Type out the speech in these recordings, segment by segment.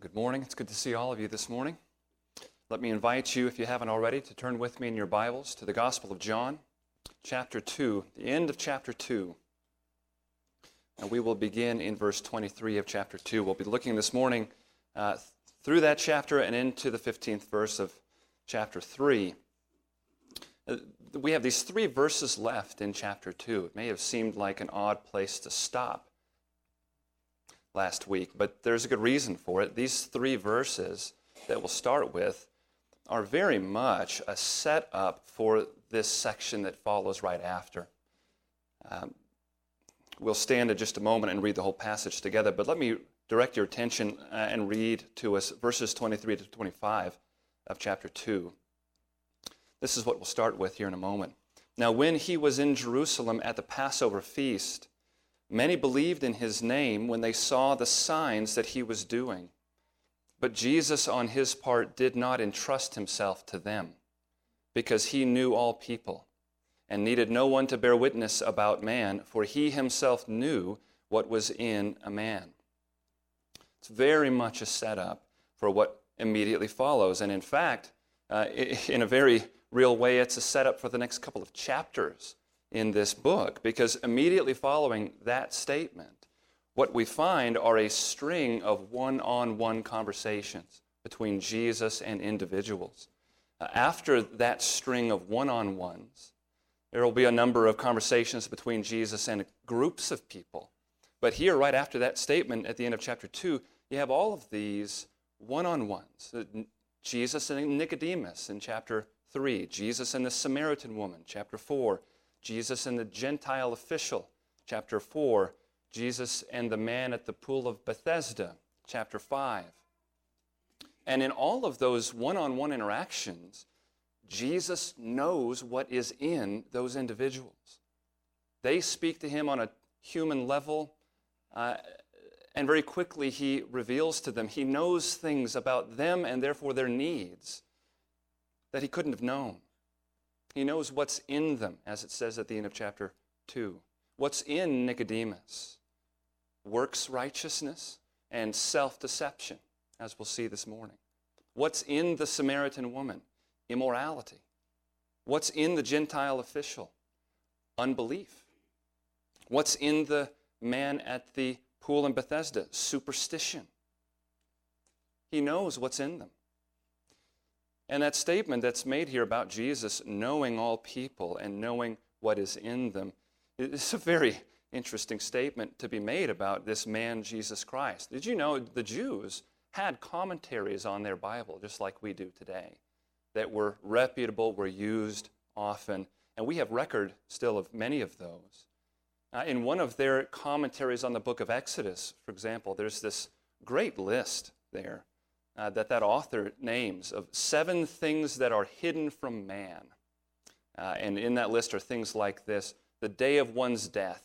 Good morning. It's good to see all of you this morning. Let me invite you, if you haven't already, to turn with me in your Bibles to the Gospel of John, chapter 2, the end of chapter 2. And we will begin in verse 23 of chapter 2. We'll be looking this morning uh, through that chapter and into the 15th verse of chapter 3. Uh, we have these three verses left in chapter 2. It may have seemed like an odd place to stop last week, but there's a good reason for it. These three verses that we'll start with are very much a setup for this section that follows right after. Um, we'll stand in just a moment and read the whole passage together, but let me direct your attention uh, and read to us verses 23 to 25 of chapter 2. This is what we'll start with here in a moment. Now, when he was in Jerusalem at the Passover feast, Many believed in his name when they saw the signs that he was doing. But Jesus, on his part, did not entrust himself to them, because he knew all people and needed no one to bear witness about man, for he himself knew what was in a man. It's very much a setup for what immediately follows. And in fact, uh, in a very real way, it's a setup for the next couple of chapters in this book because immediately following that statement, what we find are a string of one on one conversations between Jesus and individuals. Uh, after that string of one on ones, there will be a number of conversations between Jesus and groups of people. But here, right after that statement at the end of chapter 2, you have all of these one on ones. Jesus and Nicodemus in chapter 3, Jesus and the Samaritan woman, chapter 4, Jesus and the Gentile official, chapter 4, Jesus and the man at the pool of Bethesda, chapter 5. And in all of those one on one interactions, Jesus knows what is in those individuals. They speak to him on a human level, uh, and very quickly he reveals to them. He knows things about them and therefore their needs that he couldn't have known. He knows what's in them, as it says at the end of chapter 2. What's in Nicodemus? Works righteousness and self deception, as we'll see this morning. What's in the Samaritan woman? Immorality. What's in the Gentile official? Unbelief. What's in the man at the pool in Bethesda? Superstition. He knows what's in them. And that statement that's made here about Jesus knowing all people and knowing what is in them is a very interesting statement to be made about this man, Jesus Christ. Did you know the Jews had commentaries on their Bible, just like we do today, that were reputable, were used often, and we have record still of many of those. Uh, in one of their commentaries on the book of Exodus, for example, there's this great list there uh, that that author names of seven things that are hidden from man. Uh, and in that list are things like this the day of one's death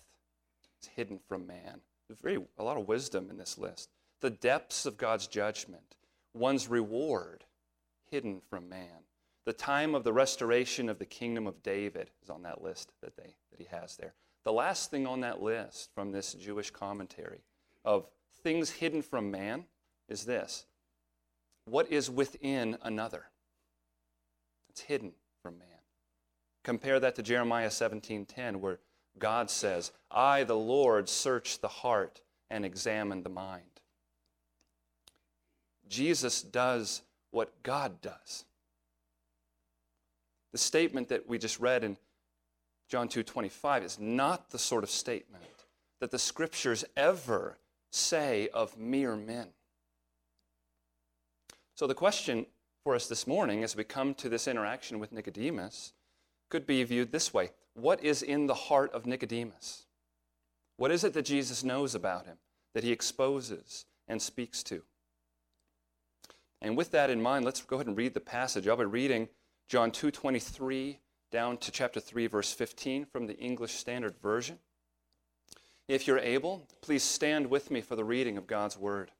is hidden from man. There's very, a lot of wisdom in this list. The depths of God's judgment, one's reward hidden from man. The time of the restoration of the kingdom of David is on that list that, they, that he has there. The last thing on that list from this Jewish commentary of things hidden from man is this what is within another. It's hidden from man. Compare that to Jeremiah 17:10 where God says, "I the Lord search the heart and examine the mind." Jesus does what God does. The statement that we just read in John 2:25 is not the sort of statement that the scriptures ever say of mere men. So, the question for us this morning as we come to this interaction with Nicodemus could be viewed this way What is in the heart of Nicodemus? What is it that Jesus knows about him, that he exposes and speaks to? And with that in mind, let's go ahead and read the passage. I'll be reading John 2:23 down to chapter 3 verse 15 from the English Standard Version. If you're able, please stand with me for the reading of God's word.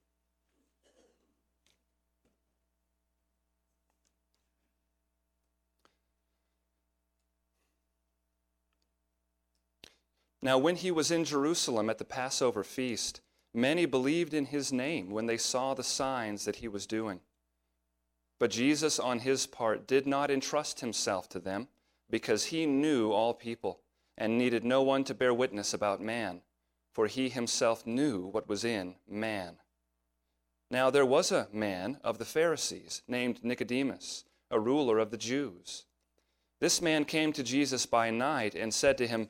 Now, when he was in Jerusalem at the Passover feast, many believed in his name when they saw the signs that he was doing. But Jesus, on his part, did not entrust himself to them because he knew all people and needed no one to bear witness about man, for he himself knew what was in man. Now there was a man of the Pharisees named Nicodemus, a ruler of the Jews. This man came to Jesus by night and said to him,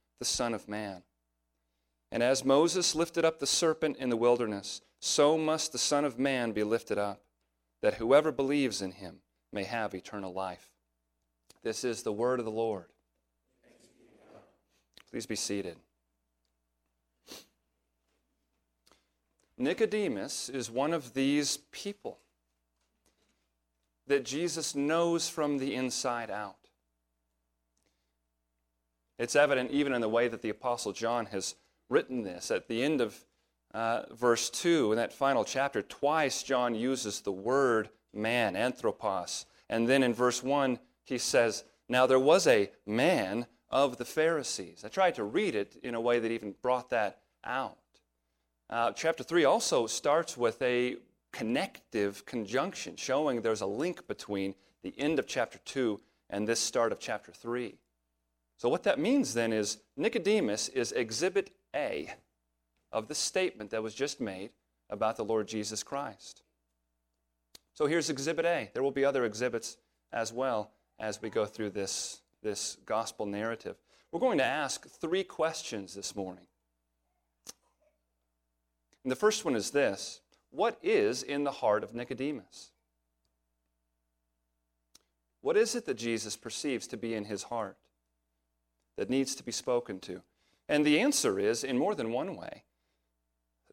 the Son of Man. And as Moses lifted up the serpent in the wilderness, so must the Son of Man be lifted up, that whoever believes in him may have eternal life. This is the word of the Lord. Please be seated. Nicodemus is one of these people that Jesus knows from the inside out. It's evident even in the way that the Apostle John has written this. At the end of uh, verse 2, in that final chapter, twice John uses the word man, anthropos. And then in verse 1, he says, Now there was a man of the Pharisees. I tried to read it in a way that even brought that out. Uh, chapter 3 also starts with a connective conjunction, showing there's a link between the end of chapter 2 and this start of chapter 3. So, what that means then is Nicodemus is exhibit A of the statement that was just made about the Lord Jesus Christ. So, here's exhibit A. There will be other exhibits as well as we go through this, this gospel narrative. We're going to ask three questions this morning. And the first one is this What is in the heart of Nicodemus? What is it that Jesus perceives to be in his heart? That needs to be spoken to? And the answer is, in more than one way,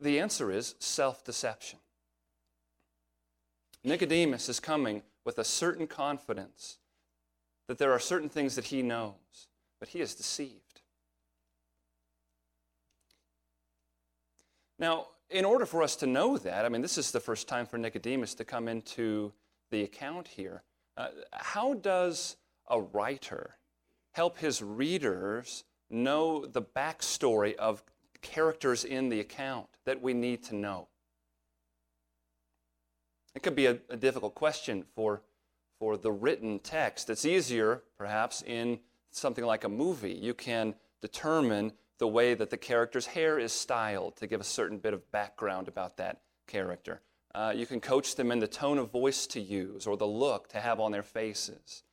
the answer is self deception. Nicodemus is coming with a certain confidence that there are certain things that he knows, but he is deceived. Now, in order for us to know that, I mean, this is the first time for Nicodemus to come into the account here. Uh, how does a writer help his readers know the backstory of characters in the account that we need to know. It could be a, a, difficult question for, for the written text. It's easier, perhaps, in something like a movie. You can determine the way that the character's hair is styled to give a certain bit of background about that character. Uh, you can coach them in the tone of voice to use or the look to have on their faces.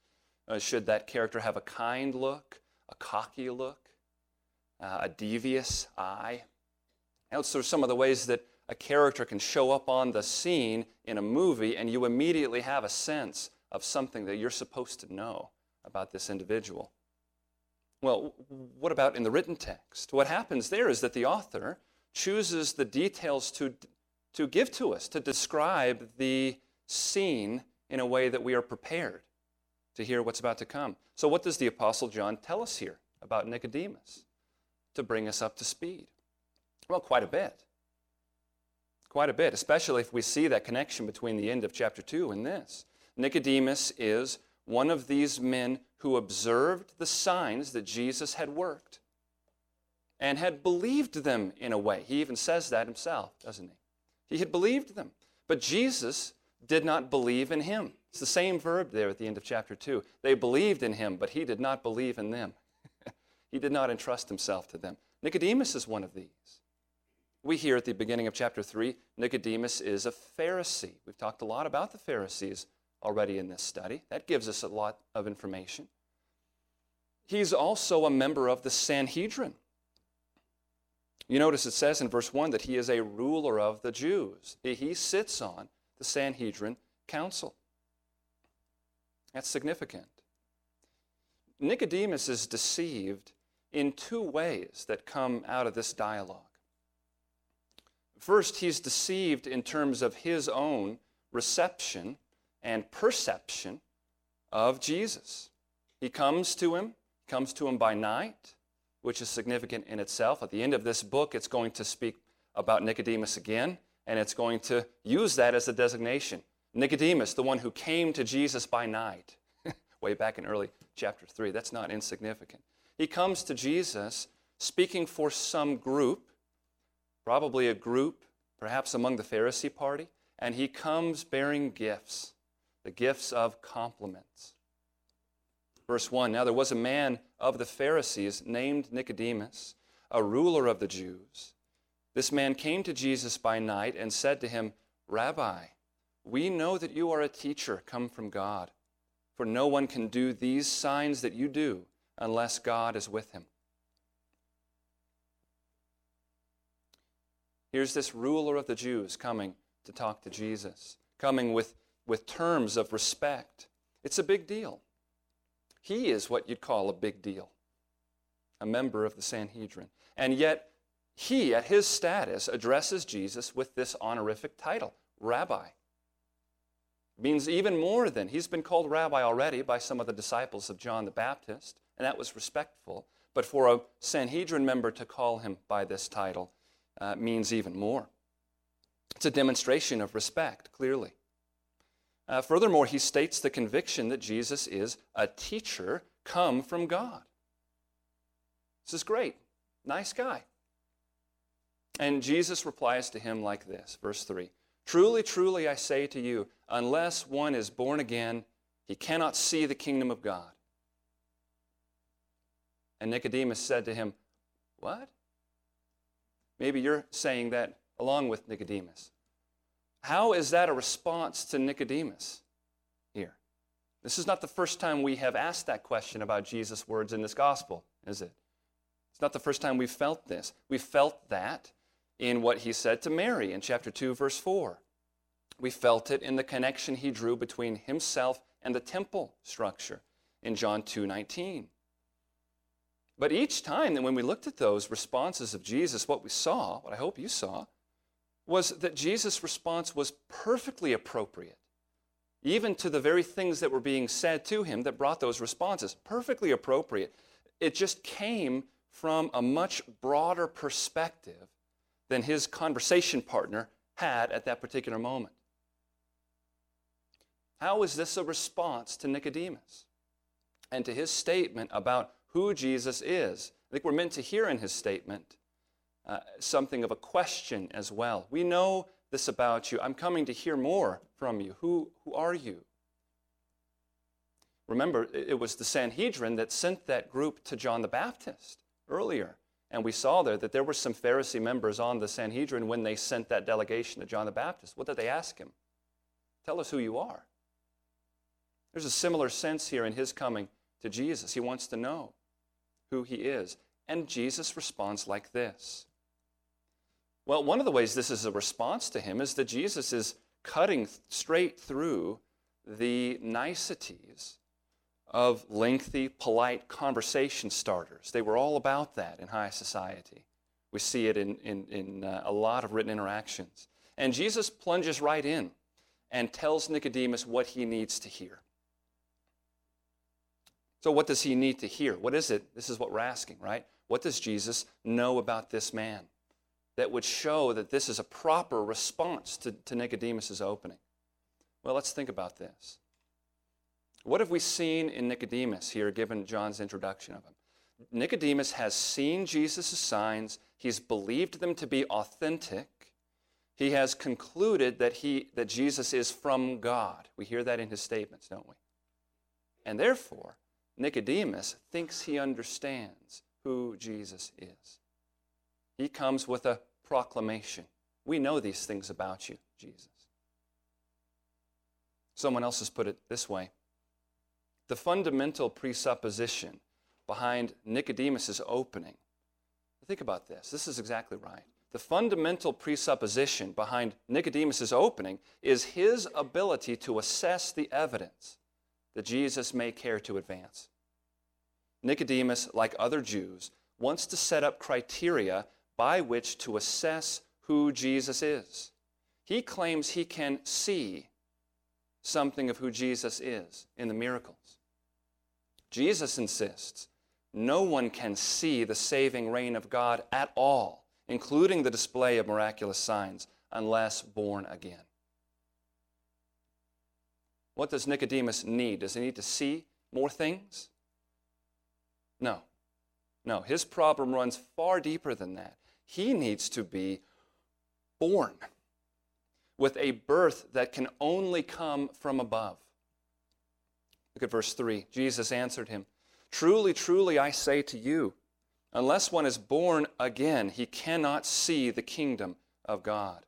Uh, should that character have a kind look, a cocky look, uh, a devious eye? those are some of the ways that a character can show up on the scene in a movie, and you immediately have a sense of something that you're supposed to know about this individual. Well, what about in the written text? What happens there is that the author chooses the details to, to give to us, to describe the scene in a way that we are prepared to hear what's about to come. So, what does the Apostle John tell us here about Nicodemus to bring us up to speed? Well, quite a bit. quite a bit, especially if we see that connection between the end of chapter 2 and this. Nicodemus is one of these men who observed the signs that Jesus had worked and had believed them in a way. He even says that himself, doesn't he? He had believed them. But Jesus did not believe in him. It's the same verb there at the end of chapter 2. They believed in him, but he did not believe in them. he did not entrust himself to them. Nicodemus is one of these. We hear at the beginning of chapter 3, Nicodemus is a Pharisee. We've talked a lot about the Pharisees already in this study. That gives us a lot of information. He's also a member of the Sanhedrin. You notice it says in verse 1 that he is a ruler of the Jews. He sits on the Sanhedrin council. That's significant. Nicodemus is deceived in two ways that come out of this dialogue. First, he's deceived in terms of his own reception and perception of Jesus. He comes to him, comes to him by night, which is significant in itself. At the end of this book, it's going to speak about Nicodemus again, and it's going to use that as a designation. Nicodemus, the one who came to Jesus by night, way back in early chapter 3. That's not insignificant. He comes to Jesus speaking for some group, probably a group, perhaps among the Pharisee party, and he comes bearing gifts, the gifts of compliments. Verse 1 Now there was a man of the Pharisees named Nicodemus, a ruler of the Jews. This man came to Jesus by night and said to him, Rabbi, we know that you are a teacher come from God, for no one can do these signs that you do unless God is with him. Here's this ruler of the Jews coming to talk to Jesus, coming with, with terms of respect. It's a big deal. He is what you'd call a big deal, a member of the Sanhedrin. And yet, he, at his status, addresses Jesus with this honorific title, Rabbi. Means even more than he's been called rabbi already by some of the disciples of John the Baptist, and that was respectful. But for a Sanhedrin member to call him by this title uh, means even more. It's a demonstration of respect, clearly. Uh, furthermore, he states the conviction that Jesus is a teacher come from God. This is great. Nice guy. And Jesus replies to him like this, verse 3 Truly, truly, I say to you, unless one is born again, he cannot see the kingdom of God. And Nicodemus said to him, What? Maybe you're saying that along with Nicodemus. How is that a response to Nicodemus here? This is not the first time we have asked that question about Jesus' words in this gospel, is it? It's not the first time we've felt this. We felt that in what he said to Mary in chapter 2, verse 4. We felt it in the connection he drew between himself and the temple structure in John 2 19. But each time that when we looked at those responses of Jesus, what we saw, what I hope you saw, was that Jesus' response was perfectly appropriate, even to the very things that were being said to him that brought those responses. Perfectly appropriate. It just came from a much broader perspective than his conversation partner had at that particular moment. How is this a response to Nicodemus and to his statement about who Jesus is? I think we're meant to hear in his statement uh, something of a question as well. We know this about you. I'm coming to hear more from you. Who, who are you? Remember, it was the Sanhedrin that sent that group to John the Baptist earlier. And we saw there that there were some Pharisee members on the Sanhedrin when they sent that delegation to John the Baptist. What did they ask him? Tell us who you are. There's a similar sense here in his coming to Jesus. He wants to know who he is. And Jesus responds like this well, one of the ways this is a response to him is that Jesus is cutting straight through the niceties of lengthy, polite conversation starters. They were all about that in high society. We see it in, in, in uh, a lot of written interactions. And Jesus plunges right in and tells Nicodemus what he needs to hear. So, what does he need to hear? What is it? This is what we're asking, right? What does Jesus know about this man? that would show that this is a proper response to, to Nicodemus' opening? Well, let's think about this. What have we seen in Nicodemus here, given John's introduction of him? Nicodemus has seen Jesus' signs, he's believed them to be authentic. He has concluded that, he, that Jesus is from God. We hear that in his statements, don't we? And therefore, Nicodemus thinks he understands who Jesus is. He comes with a proclamation. We know these things about you, Jesus. Someone else has put it this way The fundamental presupposition behind Nicodemus' opening, think about this. This is exactly right. The fundamental presupposition behind Nicodemus' opening is his ability to assess the evidence that Jesus may care to advance. Nicodemus, like other Jews, wants to set up criteria by which to assess who Jesus is. He claims he can see something of who Jesus is in the miracles. Jesus insists no one can see the saving reign of God at all, including the display of miraculous signs, unless born again. What does Nicodemus need? Does he need to see more things? No. No, his problem runs far deeper than that. He needs to be born with a birth that can only come from above. Look at verse 3. Jesus answered him, Truly, truly, I say to you, unless one is born again, he cannot see the kingdom of God.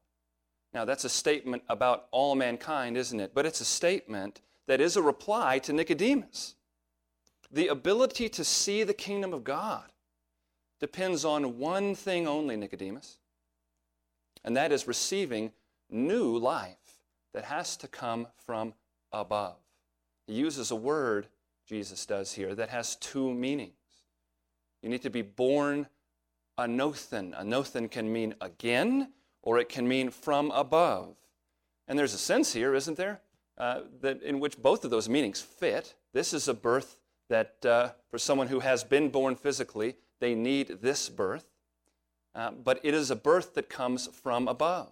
Now, that's a statement about all mankind, isn't it? But it's a statement that is a reply to Nicodemus. The ability to see the kingdom of God depends on one thing only, Nicodemus, and that is receiving new life that has to come from above. He uses a word, Jesus does here, that has two meanings. You need to be born anothen. Anothen can mean again, or it can mean from above. And there's a sense here, isn't there, uh, that in which both of those meanings fit. This is a birth that uh, for someone who has been born physically, they need this birth. Uh, but it is a birth that comes from above.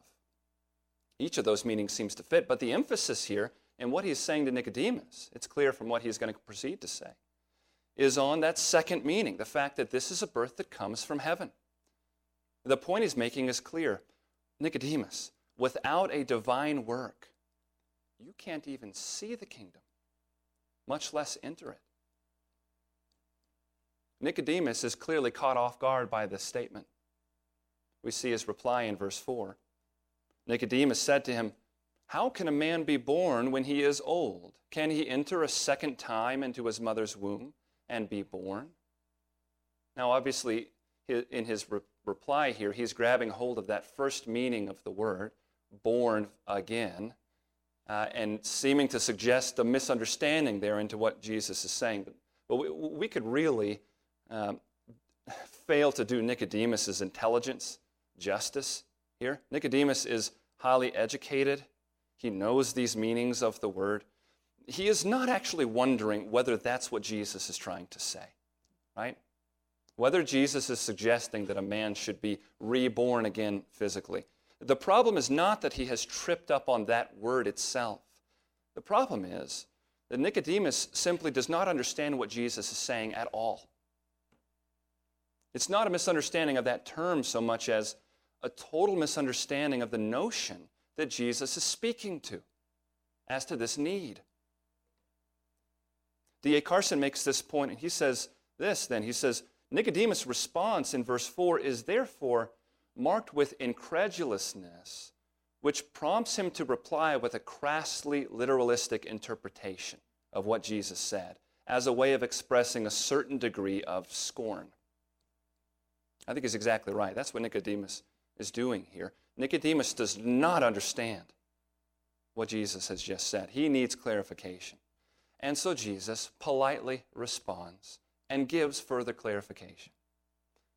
Each of those meanings seems to fit, but the emphasis here and what he's saying to Nicodemus, it's clear from what he's going to proceed to say, is on that second meaning, the fact that this is a birth that comes from heaven. The point he's making is clear. Nicodemus, without a divine work, you can't even see the kingdom, much less enter it. Nicodemus is clearly caught off guard by this statement. We see his reply in verse 4. Nicodemus said to him, How can a man be born when he is old? Can he enter a second time into his mother's womb and be born? Now, obviously, in his re- reply here, he's grabbing hold of that first meaning of the word, born again, uh, and seeming to suggest a misunderstanding there into what Jesus is saying. But, but we, we could really um, fail to do Nicodemus's intelligence justice here. Nicodemus is highly educated, he knows these meanings of the word. He is not actually wondering whether that's what Jesus is trying to say, right? Whether Jesus is suggesting that a man should be reborn again physically. The problem is not that he has tripped up on that word itself. The problem is that Nicodemus simply does not understand what Jesus is saying at all. It's not a misunderstanding of that term so much as a total misunderstanding of the notion that Jesus is speaking to as to this need. D.A. Carson makes this point, and he says this then. He says, Nicodemus' response in verse 4 is therefore marked with incredulousness, which prompts him to reply with a crassly literalistic interpretation of what Jesus said as a way of expressing a certain degree of scorn. I think he's exactly right. That's what Nicodemus is doing here. Nicodemus does not understand what Jesus has just said. He needs clarification. And so Jesus politely responds and gives further clarification.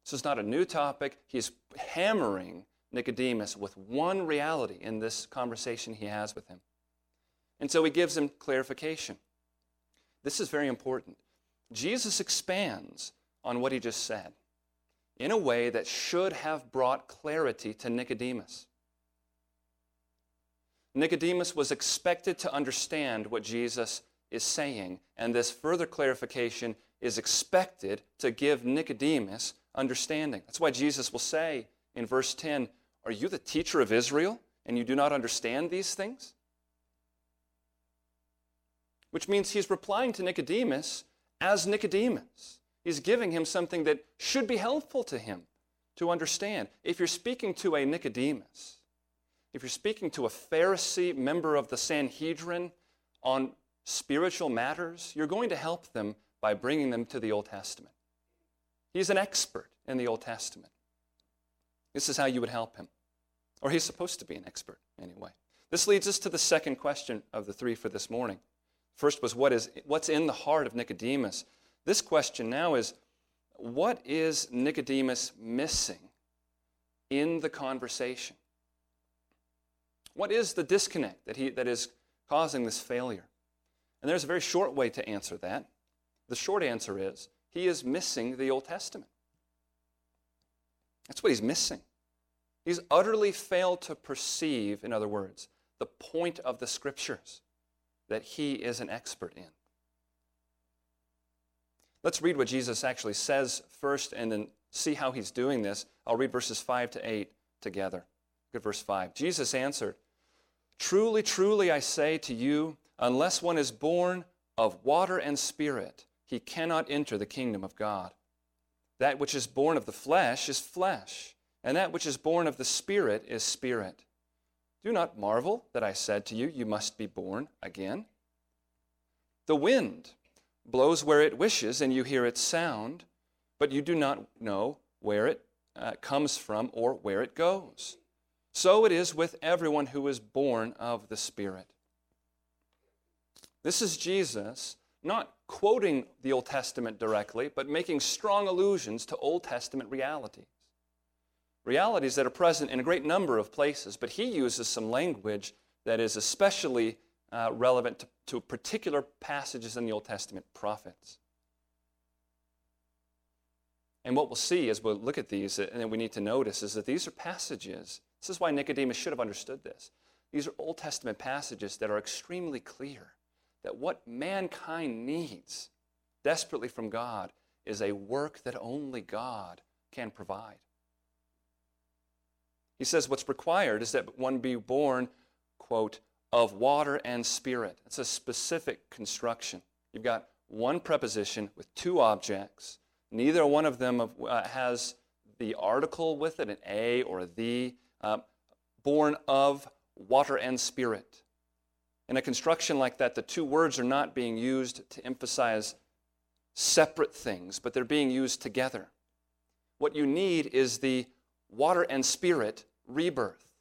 This is not a new topic. He's hammering Nicodemus with one reality in this conversation he has with him. And so he gives him clarification. This is very important. Jesus expands on what he just said. In a way that should have brought clarity to Nicodemus. Nicodemus was expected to understand what Jesus is saying, and this further clarification is expected to give Nicodemus understanding. That's why Jesus will say in verse 10 Are you the teacher of Israel, and you do not understand these things? Which means he's replying to Nicodemus as Nicodemus. He's giving him something that should be helpful to him to understand. If you're speaking to a Nicodemus, if you're speaking to a Pharisee member of the Sanhedrin on spiritual matters, you're going to help them by bringing them to the Old Testament. He's an expert in the Old Testament. This is how you would help him. Or he's supposed to be an expert, anyway. This leads us to the second question of the three for this morning. First was what is, what's in the heart of Nicodemus? This question now is what is Nicodemus missing in the conversation? What is the disconnect that, he, that is causing this failure? And there's a very short way to answer that. The short answer is he is missing the Old Testament. That's what he's missing. He's utterly failed to perceive, in other words, the point of the Scriptures that he is an expert in. Let's read what Jesus actually says first and then see how he's doing this. I'll read verses 5 to 8 together. Look at verse 5. Jesus answered, Truly, truly, I say to you, unless one is born of water and spirit, he cannot enter the kingdom of God. That which is born of the flesh is flesh, and that which is born of the spirit is spirit. Do not marvel that I said to you, You must be born again. The wind blows where it wishes, and you hear its sound, but you do not know where it uh, comes from or where it goes. So it is with everyone who is born of the Spirit. This is Jesus not quoting the Old Testament directly, but making strong allusions to Old Testament realities. Realities that are present in a great number of places, but he uses some language that is especially uh, relevant to, to particular passages in the Old Testament prophets. And what we'll see as we'll look at these, uh, and we need to notice, is that these are passages. This is why Nicodemus should have understood this. These are Old Testament passages that are extremely clear that what mankind needs desperately from God is a work that only God can provide. He says what's required is that one be born, quote, of water and spirit. It's a specific construction. You've got one preposition with two objects. Neither one of them uh, has the article with it, an a or a the. Uh, born of water and spirit. In a construction like that, the two words are not being used to emphasize separate things, but they're being used together. What you need is the water and spirit rebirth.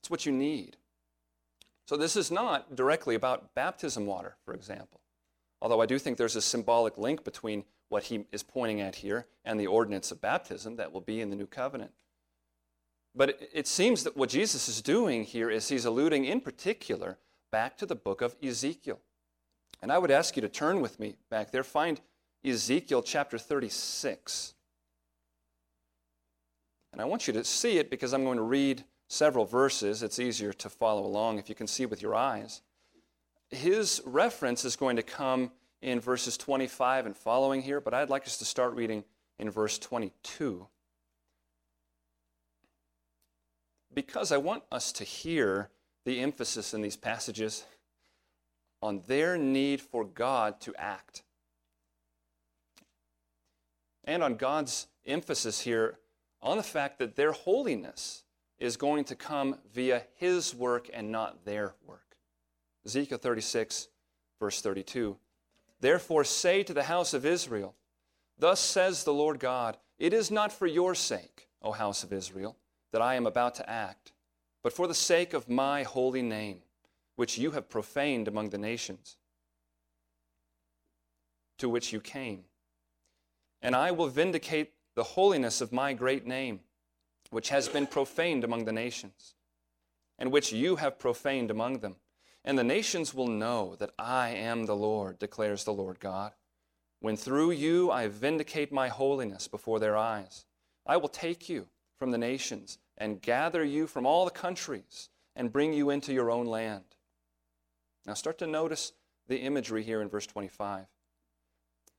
It's what you need. So, this is not directly about baptism water, for example. Although I do think there's a symbolic link between what he is pointing at here and the ordinance of baptism that will be in the new covenant. But it seems that what Jesus is doing here is he's alluding in particular back to the book of Ezekiel. And I would ask you to turn with me back there. Find Ezekiel chapter 36. And I want you to see it because I'm going to read several verses. It's easier to follow along if you can see with your eyes. His reference is going to come in verses 25 and following here, but I'd like us to start reading in verse 22. Because I want us to hear the emphasis in these passages on their need for God to act. And on God's emphasis here on the fact that their holiness is going to come via His work and not their work. Ezekiel 36, verse 32. Therefore say to the house of Israel, Thus says the Lord God, It is not for your sake, O house of Israel, that I am about to act but for the sake of my holy name, which you have profaned among the nations, to which you came. And I will vindicate the holiness of my great name, which has been profaned among the nations, and which you have profaned among them. And the nations will know that I am the Lord, declares the Lord God, when through you I vindicate my holiness before their eyes I will take you from the nations and gather you from all the countries and bring you into your own land. Now start to notice the imagery here in verse 25.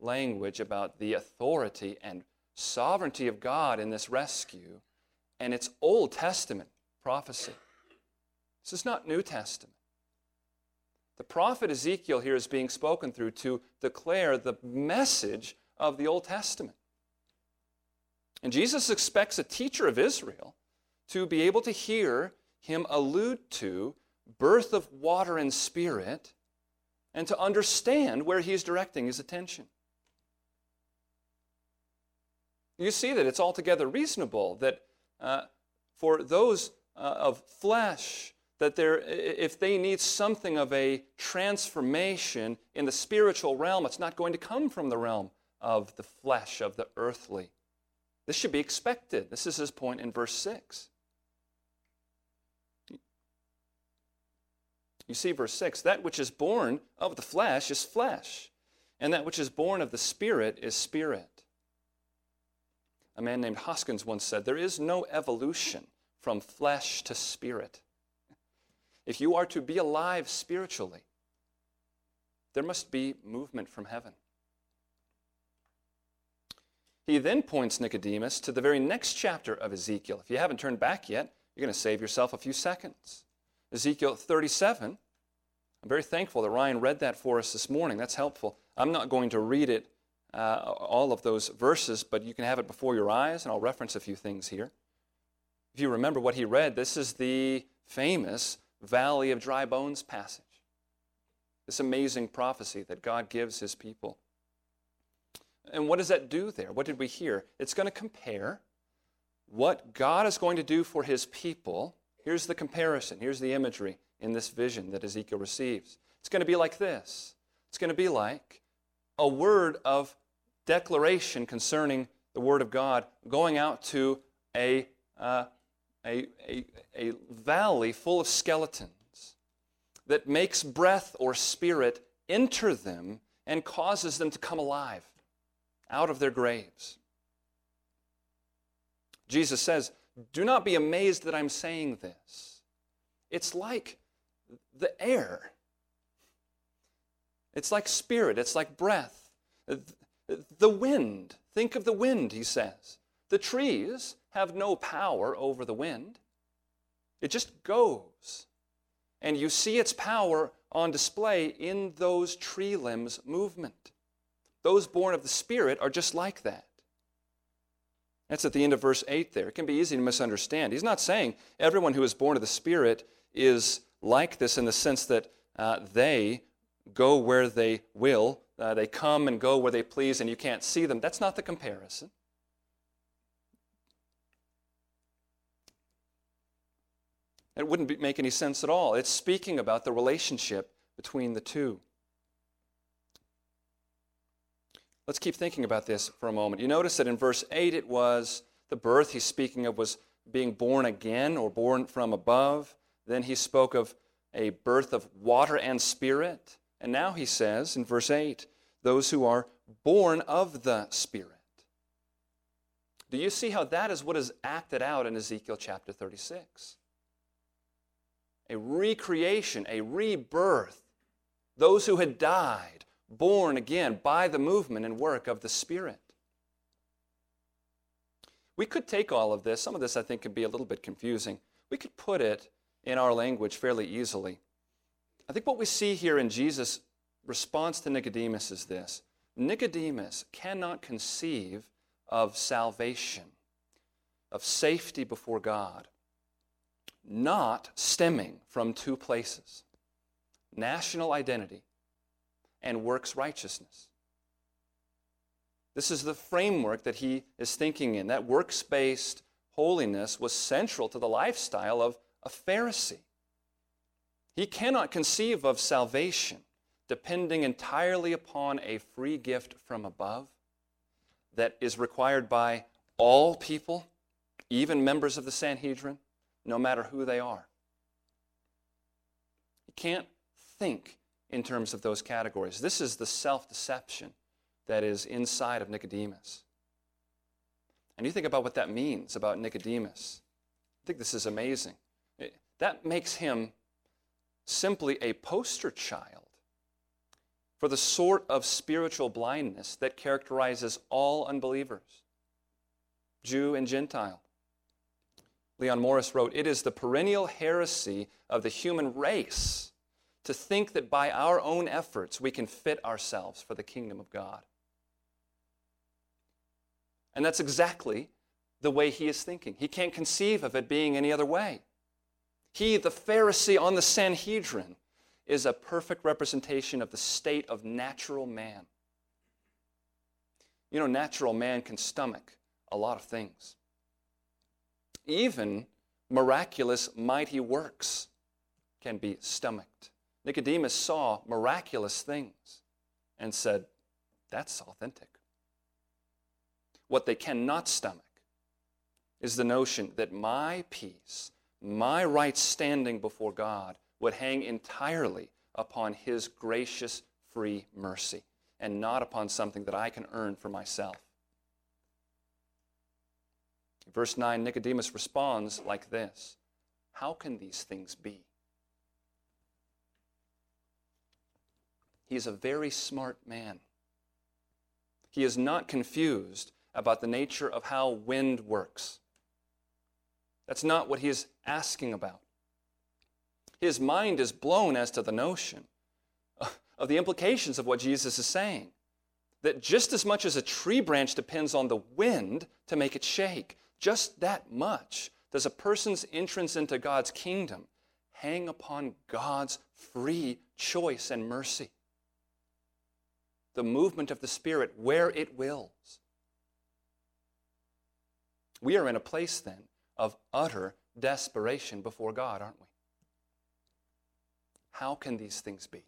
language about the authority and sovereignty of God in this rescue, and it's Old Testament prophecy. This is not New Testament. The prophet Ezekiel here is being spoken through to declare the message of the Old Testament. And Jesus expects a teacher of Israel to be able to hear him allude to birth of water and spirit and to understand where he's directing his attention. You see that it's altogether reasonable that uh, for those uh, of flesh, that if they need something of a transformation in the spiritual realm, it's not going to come from the realm of the flesh, of the earthly. This should be expected. This is his point in verse 6. You see, verse 6 that which is born of the flesh is flesh, and that which is born of the Spirit is spirit. A man named Hoskyns once said, There is no evolution from flesh to spirit. If you are to be alive spiritually, there must be movement from heaven. He then points Nicodemus to the very next chapter of Ezekiel. If you haven't turned back yet, you're going to save yourself a few seconds. Ezekiel 37. I'm very thankful that Ryan read that for us this morning. That's helpful. I'm not going to read it, uh, all of those verses, but you can have it before your eyes, and I'll reference a few things here. If you remember what he read, this is the famous Valley of Dry Bones passage. This amazing prophecy that God gives his people. And what does that do there? What did we hear? It's going to compare what God is going to do for his people Here's the comparison. Here's the imagery in this vision that Ezekiel receives. It's going to be like this it's going to be like a word of declaration concerning the Word of God going out to a, uh, a, a, a valley full of skeletons that makes breath or spirit enter them and causes them to come alive out of their graves. Jesus says, do not be amazed that I'm saying this. It's like the air, it's like spirit, it's like breath. The wind, think of the wind, he says. The trees have no power over the wind, it just goes. And you see its power on display in those tree limbs' movement. Those born of the Spirit are just like that. That's at the end of verse 8 there. It can be easy to misunderstand. He's not saying everyone who is born of the Spirit is like this in the sense that uh, they go where they will, uh, they come and go where they please, and you can't see them. That's not the comparison. It wouldn't be, make any sense at all. It's speaking about the relationship between the two. Let's keep thinking about this for a moment. You notice that in verse 8 it was the birth he's speaking of was being born again or born from above. Then he spoke of a birth of water and spirit. And now he says in verse 8, those who are born of the Spirit. Do you see how that is what is acted out in Ezekiel chapter 36? A recreation, a rebirth. Those who had died born again by the movement and work of the Spirit. We could take all of this, some of this I think could be a little bit confusing. We could put it in our language fairly easily. I think what we see here in Jesus' response to Nicodemus is this Nicodemus cannot conceive of salvation, of safety before God, not stemming from two places national identity and works righteousness. This is the framework that he is thinking in, that works based, holiness was central to the lifestyle of a Pharisee. He cannot conceive of salvation depending entirely upon a free gift from above that is required by all people, even members of the Sanhedrin, no matter who they are. You can't think in terms of those categories. This is the self deception that is inside of Nicodemus. And you think about what that means about Nicodemus. I think this is amazing. that makes him simply a poster child for the sort of spiritual blindness that characterizes all unbelievers, Jew and Gentile. Leon Morris wrote, It is the perennial heresy of the human race to think that by our own efforts we can fit ourselves for the kingdom of God. And that's exactly the way he is thinking. He can't conceive of it being any other way. He, the Pharisee on the Sanhedrin, is a perfect representation of the state of natural man. You know, natural man can stomach a lot of things. Even miraculous, mighty works can be stomached. Nicodemus saw miraculous things and said, That's authentic. What they cannot stomach is the notion that my peace, my right standing before God, would hang entirely upon His gracious, free mercy and not upon something that I can earn for myself. Verse 9 Nicodemus responds like this How can these things be? He is a very smart man. He is not confused about the nature of how wind works. That's not what he is asking about. His mind is blown as to the notion of the implications of what Jesus is saying. That just as much as a tree branch depends on the wind to make it shake, just that much does a person's entrance into God's kingdom hang upon God's free choice and mercy. The movement of the Spirit where it wills. We are in a place then of utter desperation before God, aren't we? How can these things be?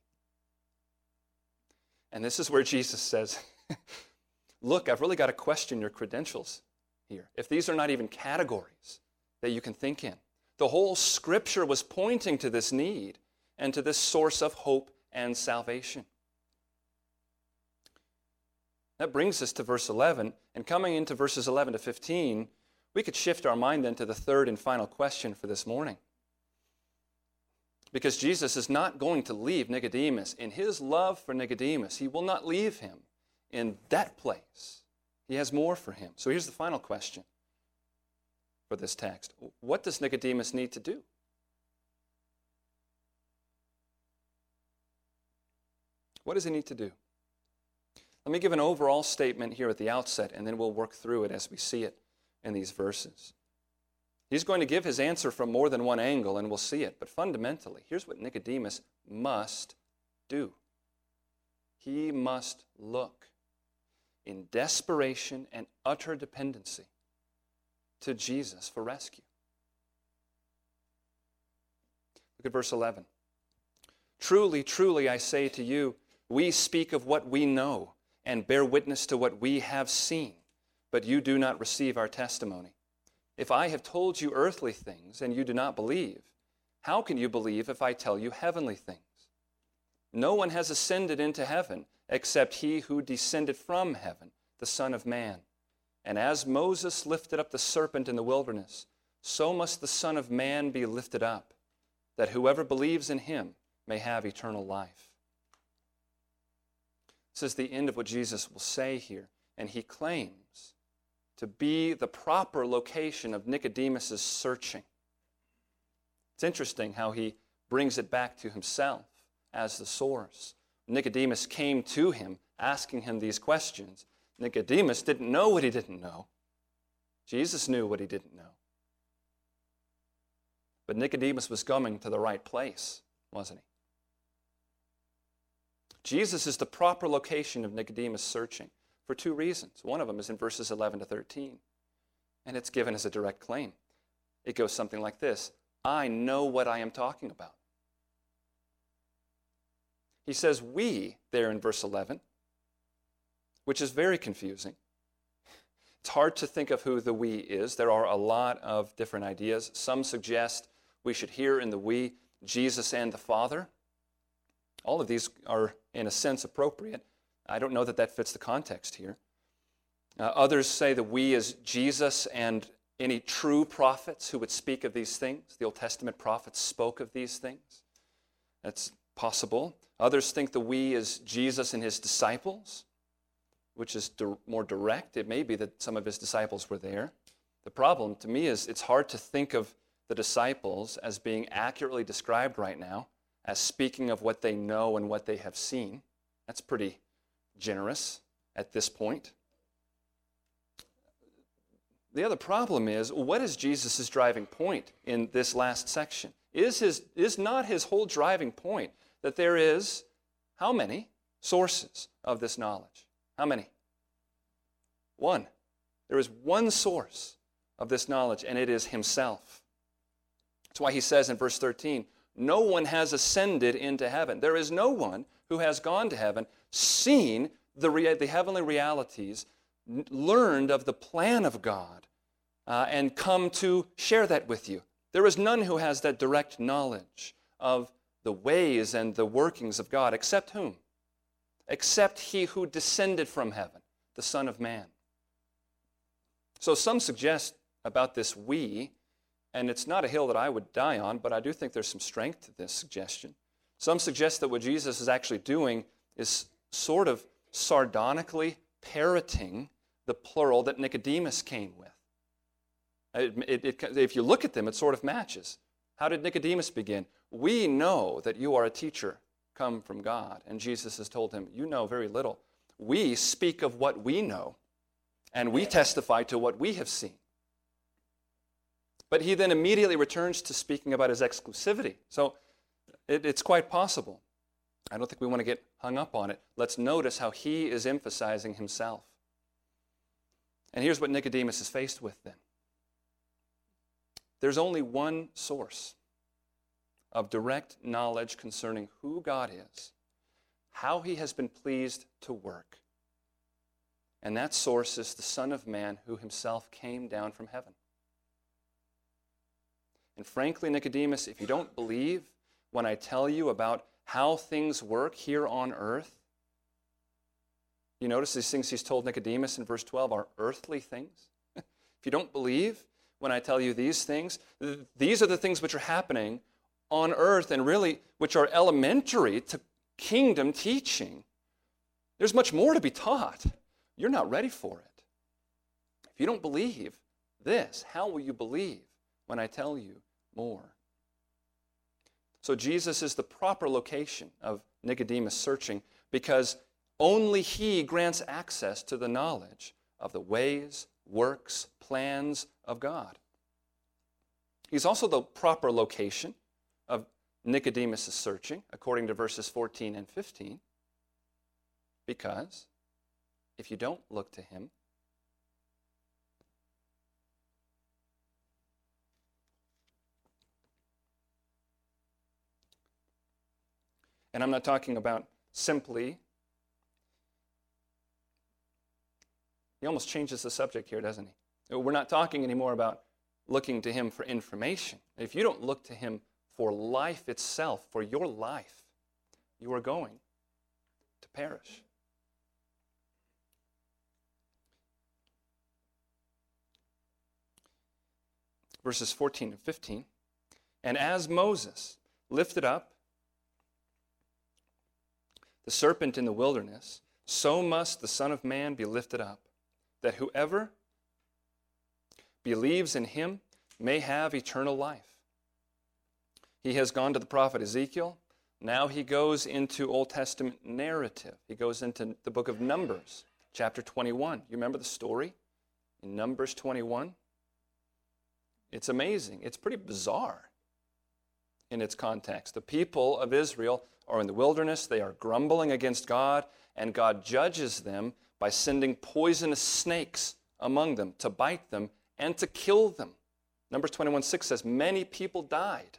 And this is where Jesus says, Look, I've really got to question your credentials here. If these are not even categories that you can think in, the whole scripture was pointing to this need and to this source of hope and salvation. That brings us to verse 11. And coming into verses 11 to 15, we could shift our mind then to the third and final question for this morning. Because Jesus is not going to leave Nicodemus. In his love for Nicodemus, he will not leave him in that place. He has more for him. So here's the final question for this text What does Nicodemus need to do? What does he need to do? Let me give an overall statement here at the outset, and then we'll work through it as we see it in these verses. He's going to give his answer from more than one angle, and we'll see it. But fundamentally, here's what Nicodemus must do he must look in desperation and utter dependency to Jesus for rescue. Look at verse 11. Truly, truly, I say to you, we speak of what we know and bear witness to what we have seen, but you do not receive our testimony. If I have told you earthly things and you do not believe, how can you believe if I tell you heavenly things? No one has ascended into heaven except he who descended from heaven, the Son of Man. And as Moses lifted up the serpent in the wilderness, so must the Son of Man be lifted up, that whoever believes in him may have eternal life. This is the end of what Jesus will say here, and he claims to be the proper location of Nicodemus's searching. It's interesting how he brings it back to himself as the source. Nicodemus came to him asking him these questions. Nicodemus didn't know what he didn't know. Jesus knew what he didn't know. But Nicodemus was coming to the right place, wasn't he? Jesus is the proper location of Nicodemus' searching for two reasons. One of them is in verses 11 to 13. And it's given as a direct claim. It goes something like this I know what I am talking about. He says we there in verse 11, which is very confusing. It's hard to think of who the we is. There are a lot of different ideas. Some suggest we should hear in the we Jesus and the Father. All of these are, in a sense, appropriate. I don't know that that fits the context here. Uh, others say that we as Jesus and any true prophets who would speak of these things. The Old Testament prophets spoke of these things. That's possible. Others think that we as Jesus and his disciples, which is di- more direct. It may be that some of his disciples were there. The problem to me is it's hard to think of the disciples as being accurately described right now, as speaking of what they know and what they have seen. That's pretty generous at this point. The other problem is what is Jesus' driving point in this last section? Is, his, is not his whole driving point that there is how many sources of this knowledge? How many? One. There is one source of this knowledge, and it is himself. That's why he says in verse 13, No one has ascended into heaven. There is no one who has gone to heaven, seen the, rea- the heavenly realities, n- learned of the plan of God, uh, and come to share that with you. There is none who has that direct knowledge of the ways and the workings of God, except whom? Except he who descended from heaven, the Son of Man. So some suggest about this we, and it's not a hill that I would die on, but I do think there's some strength to this suggestion. Some suggest that what Jesus is actually doing is sort of sardonically parroting the plural that Nicodemus came with. It, it, it, if you look at them, it sort of matches. How did Nicodemus begin? We know that you are a teacher come from God. And Jesus has told him, You know very little. We speak of what we know, and we testify to what we have seen. But he then immediately returns to speaking about his exclusivity. So it, it's quite possible. I don't think we want to get hung up on it. Let's notice how he is emphasizing himself. And here's what Nicodemus is faced with then there's only one source of direct knowledge concerning who God is, how he has been pleased to work. And that source is the Son of Man who himself came down from heaven. And frankly, Nicodemus, if you don't believe when I tell you about how things work here on earth, you notice these things he's told Nicodemus in verse 12 are earthly things. if you don't believe when I tell you these things, these are the things which are happening on earth and really which are elementary to kingdom teaching. There's much more to be taught. You're not ready for it. If you don't believe this, how will you believe when I tell you more? So, Jesus is the proper location of Nicodemus searching because only he grants access to the knowledge of the ways, works, plans of God. He's also the proper location of Nicodemus' searching, according to verses 14 and 15, because if you don't look to him, and I'm not talking about simply, he almost changes the subject here, doesn't he? We're not talking anymore about looking to him for information. If you don't look to him for life itself, for your life, you are going to perish. Verses 14 and 15. And as Moses lifted up the serpent in the wilderness, so must the Son of Man be lifted up, that whoever believes in him may have eternal life. He has gone to the prophet Ezekiel. Now he goes into Old Testament narrative. He goes into the book of Numbers, chapter 21. You remember the story in Numbers 21? It's amazing. It's pretty bizarre in its context. The people of Israel are in the wilderness, they are grumbling against God, and God judges them by sending poisonous snakes among them to bite them and to kill them. Numbers 21 6 says, Many people died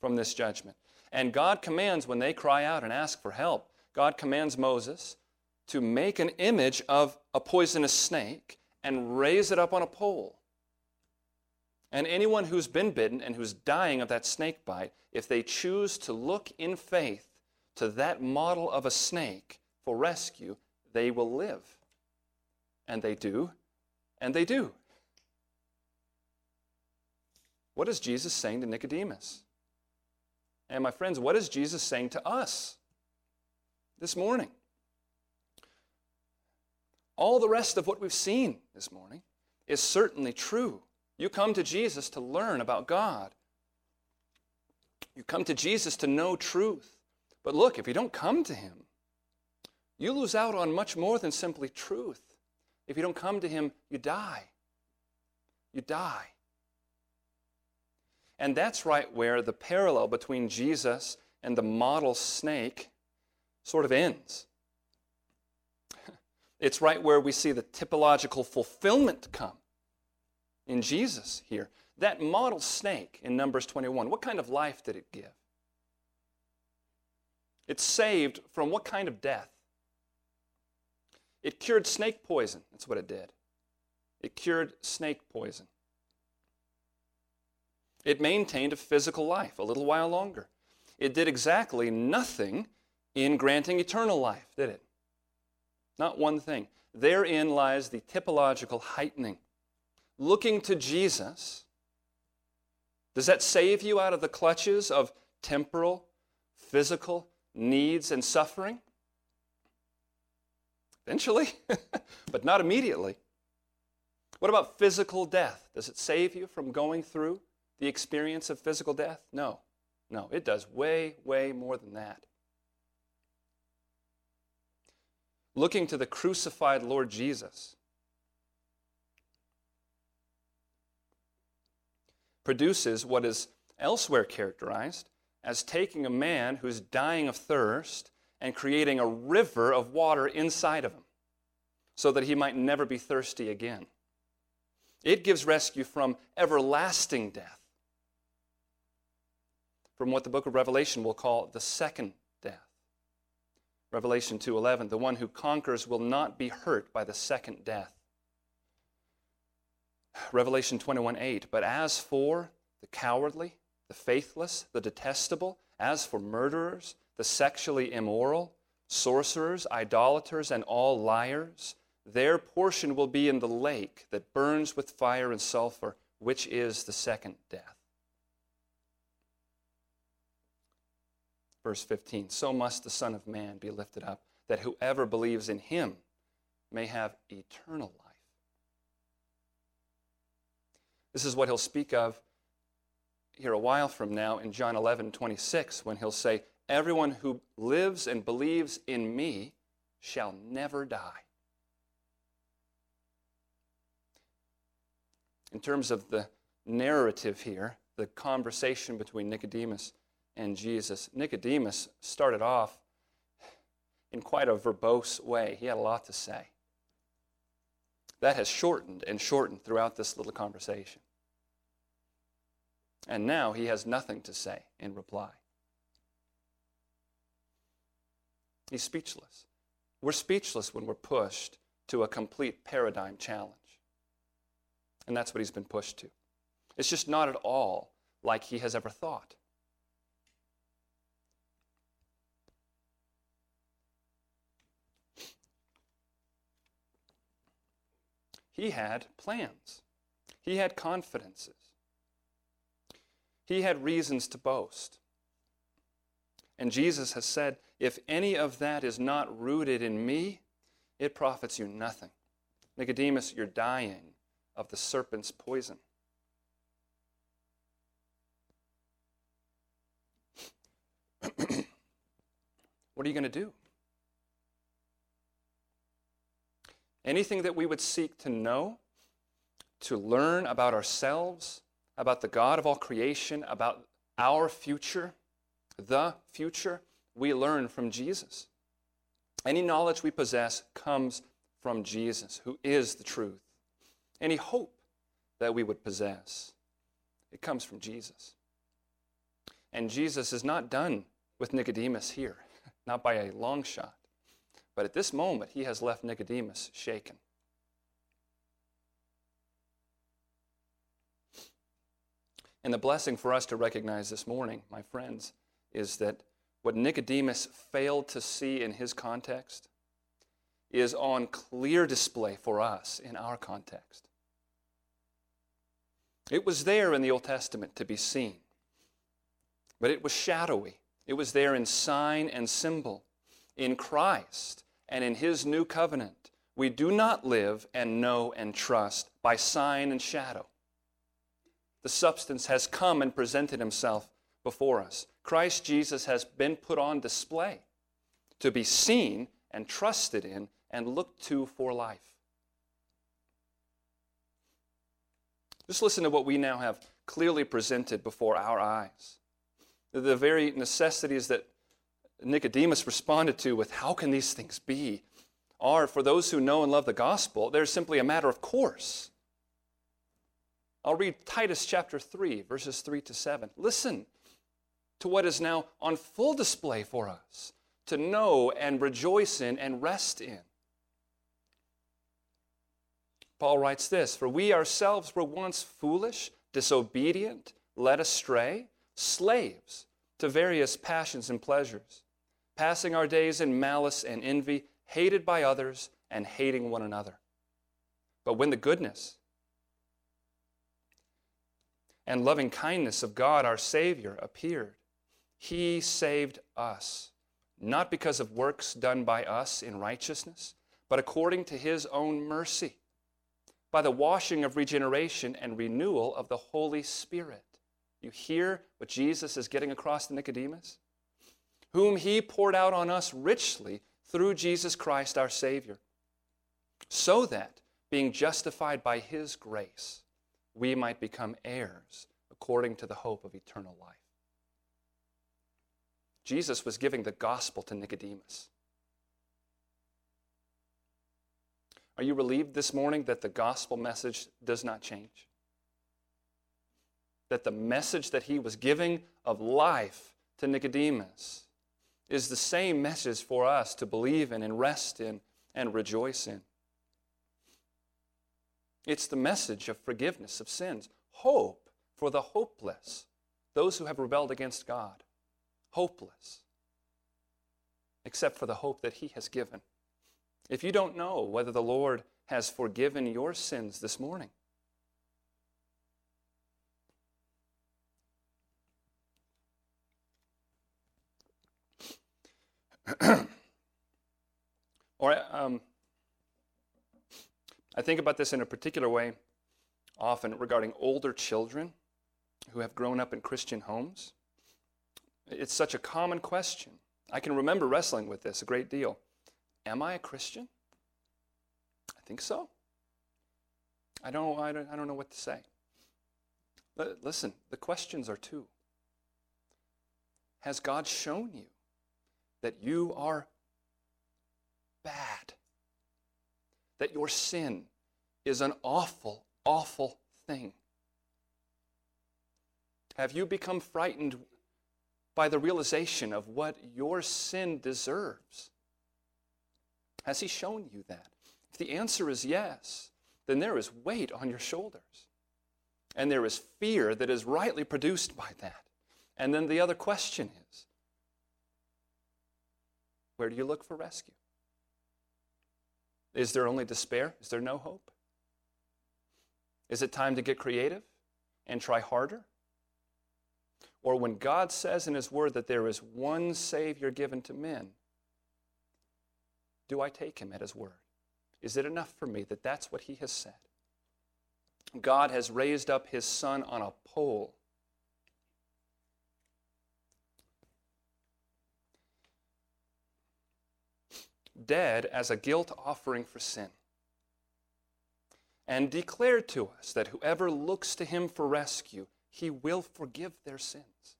from this judgment. And God commands, when they cry out and ask for help, God commands Moses to make an image of a poisonous snake and raise it up on a pole. And anyone who's been bitten and who's dying of that snake bite, if they choose to look in faith to that model of a snake for rescue, they will live. And they do, and they do. What is Jesus saying to Nicodemus? And my friends, what is Jesus saying to us this morning? All the rest of what we've seen this morning is certainly true. You come to Jesus to learn about God. You come to Jesus to know truth. But look, if you don't come to Him, you lose out on much more than simply truth. If you don't come to Him, you die. You die. And that's right where the parallel between Jesus and the model snake sort of ends. It's right where we see the typological fulfillment come in Jesus here. That model snake in Numbers 21, what kind of life did it give? It saved from what kind of death? It cured snake poison. That's what it did. It cured snake poison. It maintained a physical life a little while longer. It did exactly nothing in granting eternal life, did it? Not one thing. Therein lies the typological heightening. Looking to Jesus, does that save you out of the clutches of temporal, physical needs and suffering? Eventually, but not immediately. What about physical death? Does it save you from going through the experience of physical death? No. No, it does way, way more than that. Looking to the crucified Lord Jesus produces what is elsewhere characterized as taking a man who's dying of thirst and creating a river of water inside of him so that he might never be thirsty again. It gives rescue from everlasting death from what the book of Revelation will call the second death. Revelation 2:11, the one who conquers will not be hurt by the second death. Revelation 21:8, but as for the cowardly, the faithless, the detestable, as for murderers, the sexually immoral, sorcerers, idolaters, and all liars, their portion will be in the lake that burns with fire and sulfur, which is the second death. Verse 15 So must the Son of Man be lifted up, that whoever believes in him may have eternal life. This is what he'll speak of here a while from now in John 11 26, when he'll say, Everyone who lives and believes in me shall never die. In terms of the narrative here, the conversation between Nicodemus and Jesus. Nicodemus started off in quite a verbose way. He had a lot to say. That has shortened and shortened throughout this little conversation. And now he has nothing to say in reply. He's speechless. We're speechless when we're pushed to a complete paradigm challenge. And that's what he's been pushed to. It's just not at all like he has ever thought. He had plans, he had confidences, he had reasons to boast. And Jesus has said, If any of that is not rooted in me, it profits you nothing. Nicodemus, you're dying of the serpent's poison. what are you going to do? Anything that we would seek to know, to learn about ourselves, about the God of all creation, about our future, the future, we learn from Jesus. Any knowledge we possess comes from Jesus, who is the truth. Any hope that we would possess. It comes from Jesus. And Jesus is not done with Nicodemus here, not by a long shot. But at this moment, he has left Nicodemus shaken. And the blessing for us to recognize this morning, my friends, is that what Nicodemus failed to see in his context is on clear display for us in our context. It was there in the Old Testament to be seen, but it was shadowy. It was there in sign and symbol. In Christ and in His new covenant, we do not live and know and trust by sign and shadow. The substance has come and presented Himself before us. Christ Jesus has been put on display to be seen and trusted in and looked to for life. Just listen to what we now have clearly presented before our eyes. The very necessities that Nicodemus responded to with, How can these things be? are, for those who know and love the gospel, they're simply a matter of course. I'll read Titus chapter 3, verses 3 to 7. Listen to what is now on full display for us to know and rejoice in and rest in. Paul writes this For we ourselves were once foolish, disobedient, led astray, slaves to various passions and pleasures, passing our days in malice and envy, hated by others, and hating one another. But when the goodness and loving kindness of God our Savior appeared, He saved us, not because of works done by us in righteousness, but according to His own mercy by the washing of regeneration and renewal of the Holy Spirit. You hear what Jesus is getting across to Nicodemus? Whom he poured out on us richly through Jesus Christ our Savior, so that, being justified by his grace, we might become heirs according to the hope of eternal life. Jesus was giving the gospel to Nicodemus. Are you relieved this morning that the gospel message does not change? That the message that he was giving of life to Nicodemus is the same message for us to believe in and rest in and rejoice in. It's the message of forgiveness of sins, hope for the hopeless, those who have rebelled against God, hopeless, except for the hope that He has given. If you don't know whether the Lord has forgiven your sins this morning, or um, I think about this in a particular way often regarding older children who have grown up in Christian homes. It's such a common question. I can remember wrestling with this a great deal. Am I a Christian? I think so. I don't, I don't, I don't know what to say. But listen, the questions are two. Has God shown you that you are bad? That your sin is an awful, awful thing? Have you become frightened by the realization of what your sin deserves? Has He shown you that? If the answer is yes, then there is weight on your shoulders. And there is fear that is rightly produced by that. And then the other question is where do you look for rescue? Is there only despair? Is there no hope? Is it time to get creative and try harder? Or when God says in His Word that there is one Savior given to men, do I take him at his word? Is it enough for me that that's what he has said? God has raised up his son on a pole. Dead as a guilt offering for sin. And declared to us that whoever looks to him for rescue, he will forgive their sins.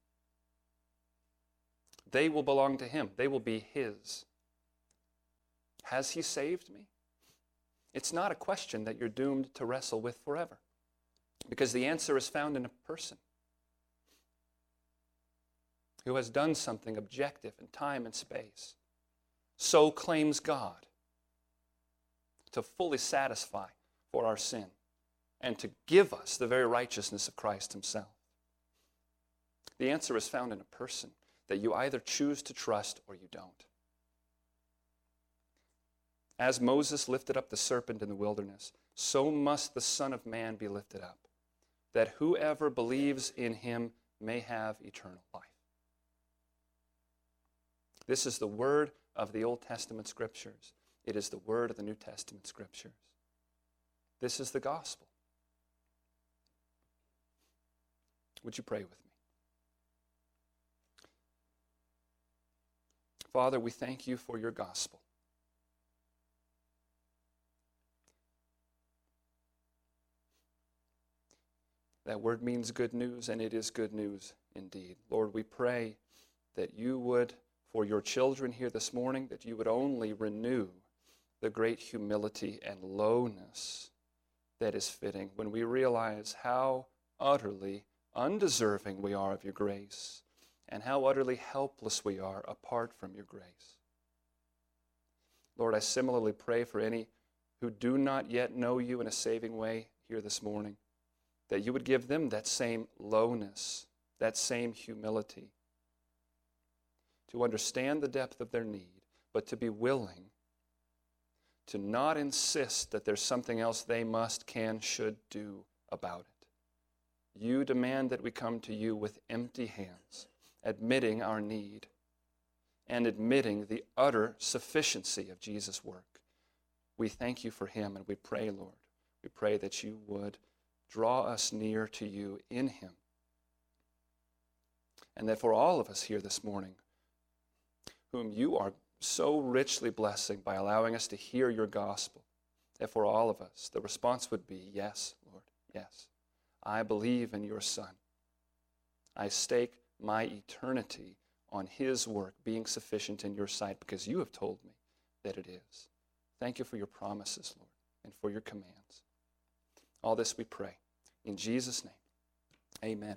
They will belong to him, they will be his. Has He saved me? It's not a question that you're doomed to wrestle with forever. Because the answer is found in a person who has done something objective in time and space. So claims God to fully satisfy for our sin and to give us the very righteousness of Christ Himself. The answer is found in a person that you either choose to trust or you don't. As Moses lifted up the serpent in the wilderness, so must the Son of Man be lifted up, that whoever believes in him may have eternal life. This is the word of the Old Testament scriptures. It is the word of the New Testament scriptures. This is the gospel. Would you pray with me? Father, we thank you for your gospel. That word means good news, and it is good news indeed. Lord, we pray that you would, for your children here this morning, that you would only renew the great humility and lowness that is fitting when we realize how utterly undeserving we are of your grace and how utterly helpless we are apart from your grace. Lord, I similarly pray for any who do not yet know you in a saving way here this morning that you would give them that same lowness, that same humility, to understand the depth of their need, but to be willing to not insist that there's something else they must, can, should do about it. You demand that we come to you with empty hands, admitting our need and admitting the utter sufficiency of Jesus' work. We thank you for him and we pray, Lord, we pray that you would draw us near to you in him. And that for all of us here this morning, whom you are so richly blessing by allowing us to hear your gospel, If for all of us, the response would be, Yes, Lord, yes. I believe in your Son. I stake my eternity on his work being sufficient in your sight because you have told me that it is. Thank you for your promises, Lord, and for your commands. All this we pray. In Jesus' name, amen.